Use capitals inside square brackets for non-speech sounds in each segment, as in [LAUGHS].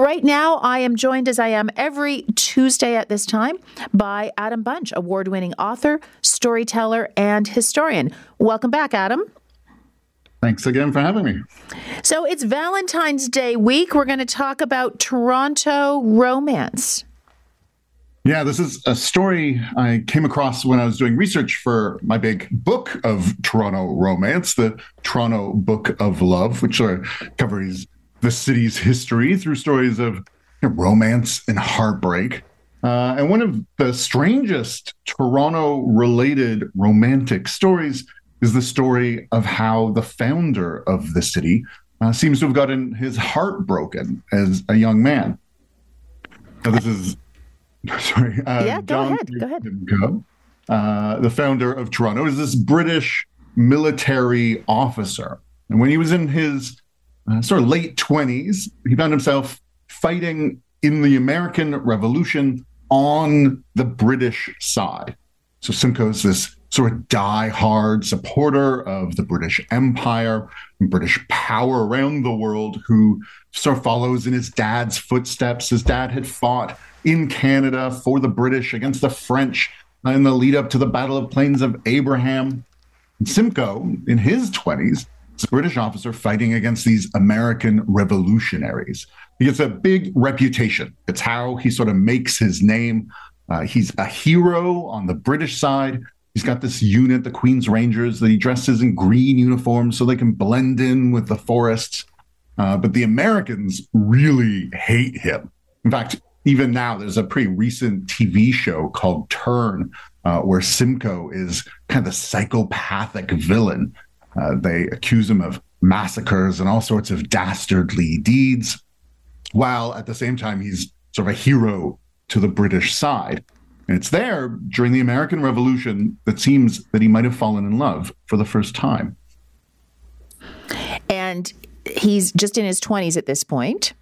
Right now, I am joined as I am every Tuesday at this time by Adam Bunch, award winning author, storyteller, and historian. Welcome back, Adam. Thanks again for having me. So it's Valentine's Day week. We're going to talk about Toronto romance. Yeah, this is a story I came across when I was doing research for my big book of Toronto romance, the Toronto Book of Love, which covers the city's history through stories of romance and heartbreak. Uh, and one of the strangest Toronto related romantic stories is the story of how the founder of the city uh, seems to have gotten his heart broken as a young man. Now, this is, [LAUGHS] sorry. Uh, yeah, go John ahead. Go ahead. Uh, the founder of Toronto, is this British military officer. And when he was in his uh, sort of late 20s, he found himself fighting in the American Revolution on the British side. So Simcoe is this sort of die-hard supporter of the British Empire and British power around the world who sort of follows in his dad's footsteps. His dad had fought in Canada for the British against the French in the lead up to the Battle of Plains of Abraham. And Simcoe, in his 20s, it's a British officer fighting against these American revolutionaries. He gets a big reputation. It's how he sort of makes his name. Uh, he's a hero on the British side. He's got this unit, the Queen's Rangers, that he dresses in green uniforms so they can blend in with the forests. Uh, but the Americans really hate him. In fact, even now, there's a pretty recent TV show called Turn, uh, where Simcoe is kind of the psychopathic villain uh, they accuse him of massacres and all sorts of dastardly deeds, while at the same time he's sort of a hero to the British side. And it's there during the American Revolution that seems that he might have fallen in love for the first time. And he's just in his 20s at this point.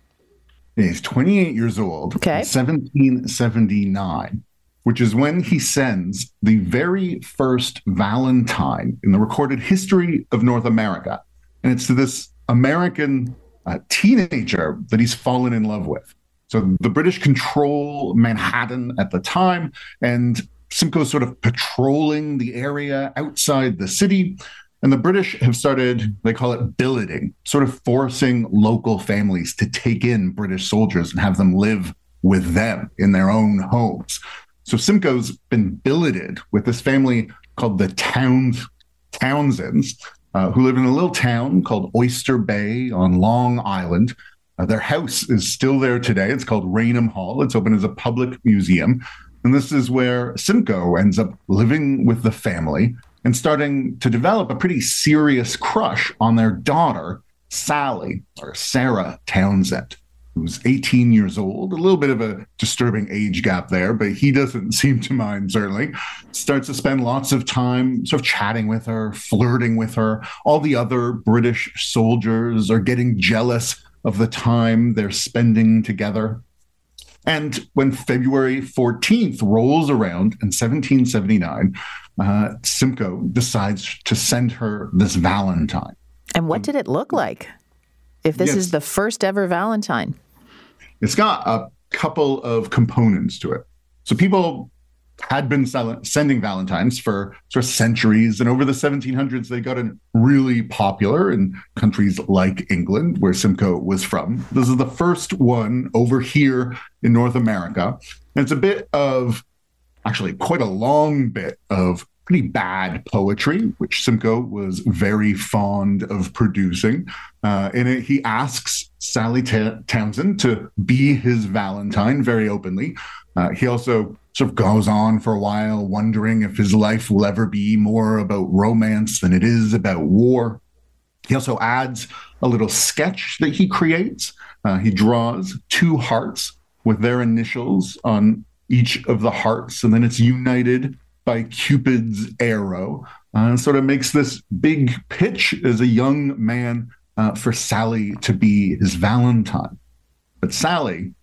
He's 28 years old. Okay. 1779 which is when he sends the very first Valentine in the recorded history of North America. And it's to this American uh, teenager that he's fallen in love with. So the British control Manhattan at the time, and Simcoe's sort of patrolling the area outside the city. And the British have started, they call it billeting, sort of forcing local families to take in British soldiers and have them live with them in their own homes. So Simcoe's been billeted with this family called the Towns Townsends, uh, who live in a little town called Oyster Bay on Long Island. Uh, their house is still there today. It's called Raynham Hall. It's open as a public museum. And this is where Simcoe ends up living with the family and starting to develop a pretty serious crush on their daughter, Sally, or Sarah Townsend who's 18 years old, a little bit of a disturbing age gap there, but he doesn't [LAUGHS] seem to mind, certainly. Starts to spend lots of time sort of chatting with her, flirting with her. All the other British soldiers are getting jealous of the time they're spending together. And when February 14th rolls around in 1779, uh, Simcoe decides to send her this Valentine. And what did it look like? if this yes. is the first ever Valentine? It's got a couple of components to it. So people had been sending Valentines for sort of centuries, and over the 1700s, they got really popular in countries like England, where Simcoe was from. This is the first one over here in North America, and it's a bit of, actually, quite a long bit of pretty bad poetry, which Simcoe was very fond of producing. Uh, in it, he asks Sally Townsend to be his Valentine very openly. Uh, he also sort of goes on for a while, wondering if his life will ever be more about romance than it is about war. He also adds a little sketch that he creates. Uh, he draws two hearts with their initials on each of the hearts, and then it's united by Cupid's arrow. Uh, sort of makes this big pitch as a young man uh, for Sally to be his Valentine. But Sally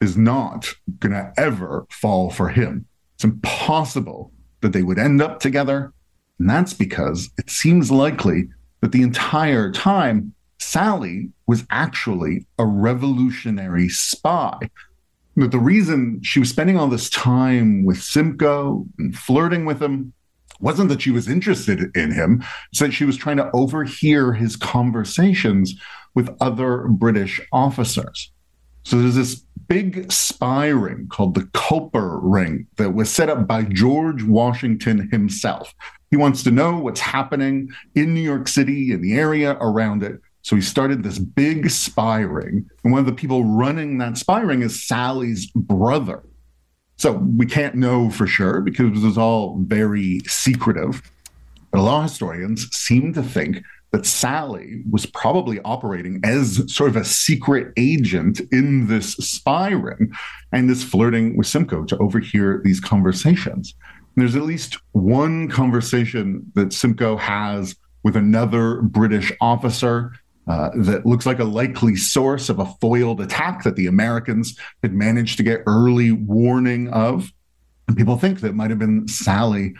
is not going to ever fall for him. It's impossible that they would end up together. And that's because it seems likely that the entire time Sally was actually a revolutionary spy. But the reason she was spending all this time with Simcoe and flirting with him wasn't that she was interested in him, it's that she was trying to overhear his conversations with other British officers. So there's this big spy ring called the Culper Ring that was set up by George Washington himself. He wants to know what's happening in New York City and the area around it. So he started this big spy ring. And one of the people running that spy ring is Sally's brother. So we can't know for sure because this is all very secretive. But a lot of historians seem to think that Sally was probably operating as sort of a secret agent in this spy ring and is flirting with Simcoe to overhear these conversations. And there's at least one conversation that Simcoe has with another British officer uh, that looks like a likely source of a foiled attack that the Americans had managed to get early warning of. And people think that might have been Sally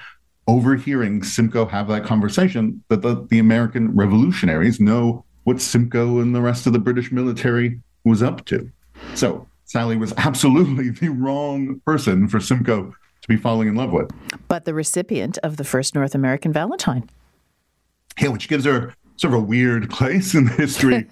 overhearing Simcoe have that conversation, that the, the American revolutionaries know what Simcoe and the rest of the British military was up to. So Sally was absolutely [LAUGHS] the wrong person for Simcoe to be falling in love with. But the recipient of the first North American Valentine. Yeah, which gives her sort of a weird [LAUGHS] place in the history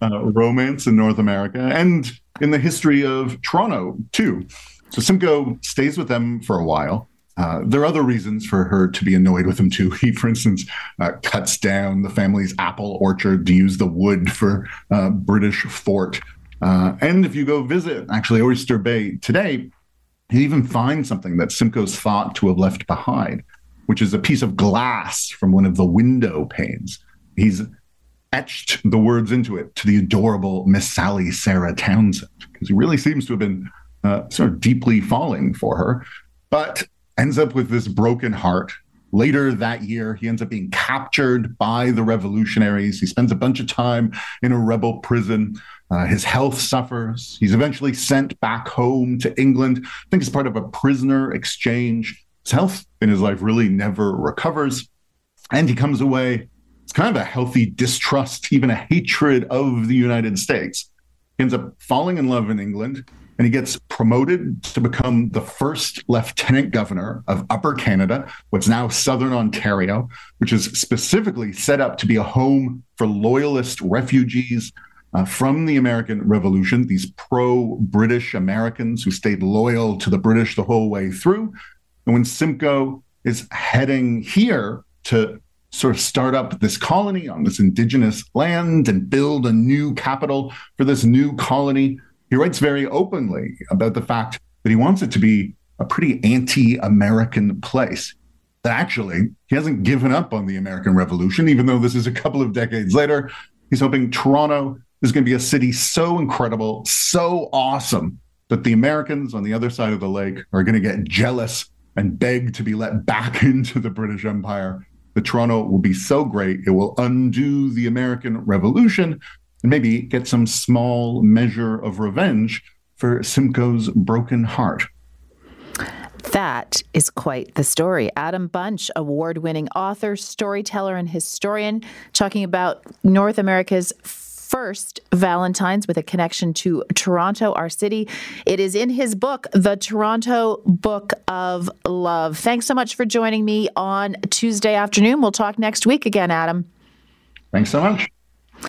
uh, romance in North America and in the history of Toronto, too. So Simcoe stays with them for a while. Uh, there are other reasons for her to be annoyed with him too. [LAUGHS] He, for instance, uh, cuts down the family's apple orchard to use the wood for uh, British fort. Uh, and if you go visit actually Oyster Bay today, you even find something that Simcoe's thought to have left behind, which is a piece of glass from one of the window panes. He's etched the words into it to the adorable Miss Sally Sarah Townsend because he really seems to have been uh, sort of deeply falling for her. But ends up with this broken heart. Later that year, he ends up being captured by the revolutionaries. He spends a bunch of time in a rebel prison. Uh, his health suffers. He's eventually sent back home to England. I think it's part of a prisoner exchange. His health in his life really never recovers. And he comes away. It's kind of a healthy distrust, even a hatred of the United States. He ends up falling in love in England and he gets promoted to become the first lieutenant governor of Upper Canada, what's now Southern Ontario, which is specifically set up to be a home for loyalist refugees uh, from the American Revolution, these pro British Americans who stayed loyal to the British the whole way through. And when Simcoe is heading here to sort of start up this colony on this indigenous land and build a new capital for this new colony, he writes very openly about the fact that he wants it to be a pretty anti American place. That actually, he hasn't given up on the American Revolution, even though this is a couple of decades later. He's hoping Toronto is going to be a city so incredible, so awesome, that the Americans on the other side of the lake are going to get jealous and beg to be let back [LAUGHS] into the British Empire. The Toronto will be so great, it will undo the American Revolution and maybe get some small measure of revenge for Simcoe's broken heart. That is quite the story. Adam Bunch, award winning author, storyteller, and historian, talking about North America's first Valentine's with a connection to Toronto, our city. It is in his book, The Toronto Book of Love. Thanks so much for joining me on Tuesday afternoon. We'll talk next week again, Adam. Thanks so much.